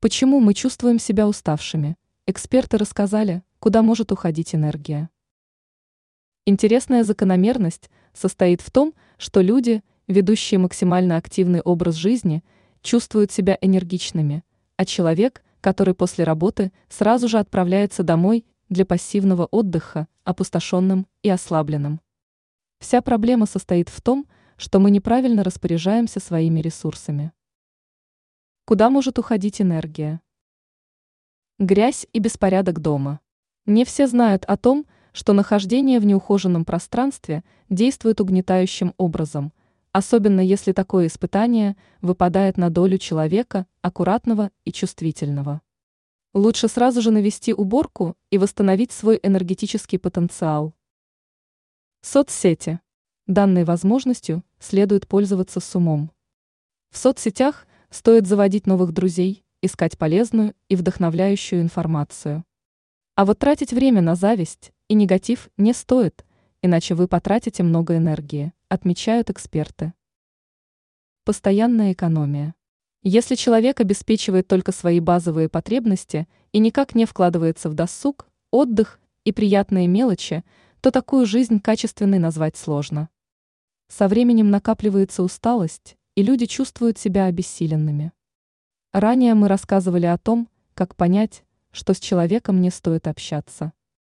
Почему мы чувствуем себя уставшими? Эксперты рассказали, куда может уходить энергия. Интересная закономерность состоит в том, что люди, ведущие максимально активный образ жизни, чувствуют себя энергичными, а человек, который после работы сразу же отправляется домой для пассивного отдыха, опустошенным и ослабленным. Вся проблема состоит в том, что мы неправильно распоряжаемся своими ресурсами. Куда может уходить энергия? Грязь и беспорядок дома. Не все знают о том, что нахождение в неухоженном пространстве действует угнетающим образом, особенно если такое испытание выпадает на долю человека, аккуратного и чувствительного. Лучше сразу же навести уборку и восстановить свой энергетический потенциал. Соцсети. Данной возможностью следует пользоваться с умом. В соцсетях стоит заводить новых друзей, искать полезную и вдохновляющую информацию. А вот тратить время на зависть и негатив не стоит, иначе вы потратите много энергии, отмечают эксперты. Постоянная экономия. Если человек обеспечивает только свои базовые потребности и никак не вкладывается в досуг, отдых и приятные мелочи, то такую жизнь качественной назвать сложно. Со временем накапливается усталость, и люди чувствуют себя обессиленными. Ранее мы рассказывали о том, как понять, что с человеком не стоит общаться.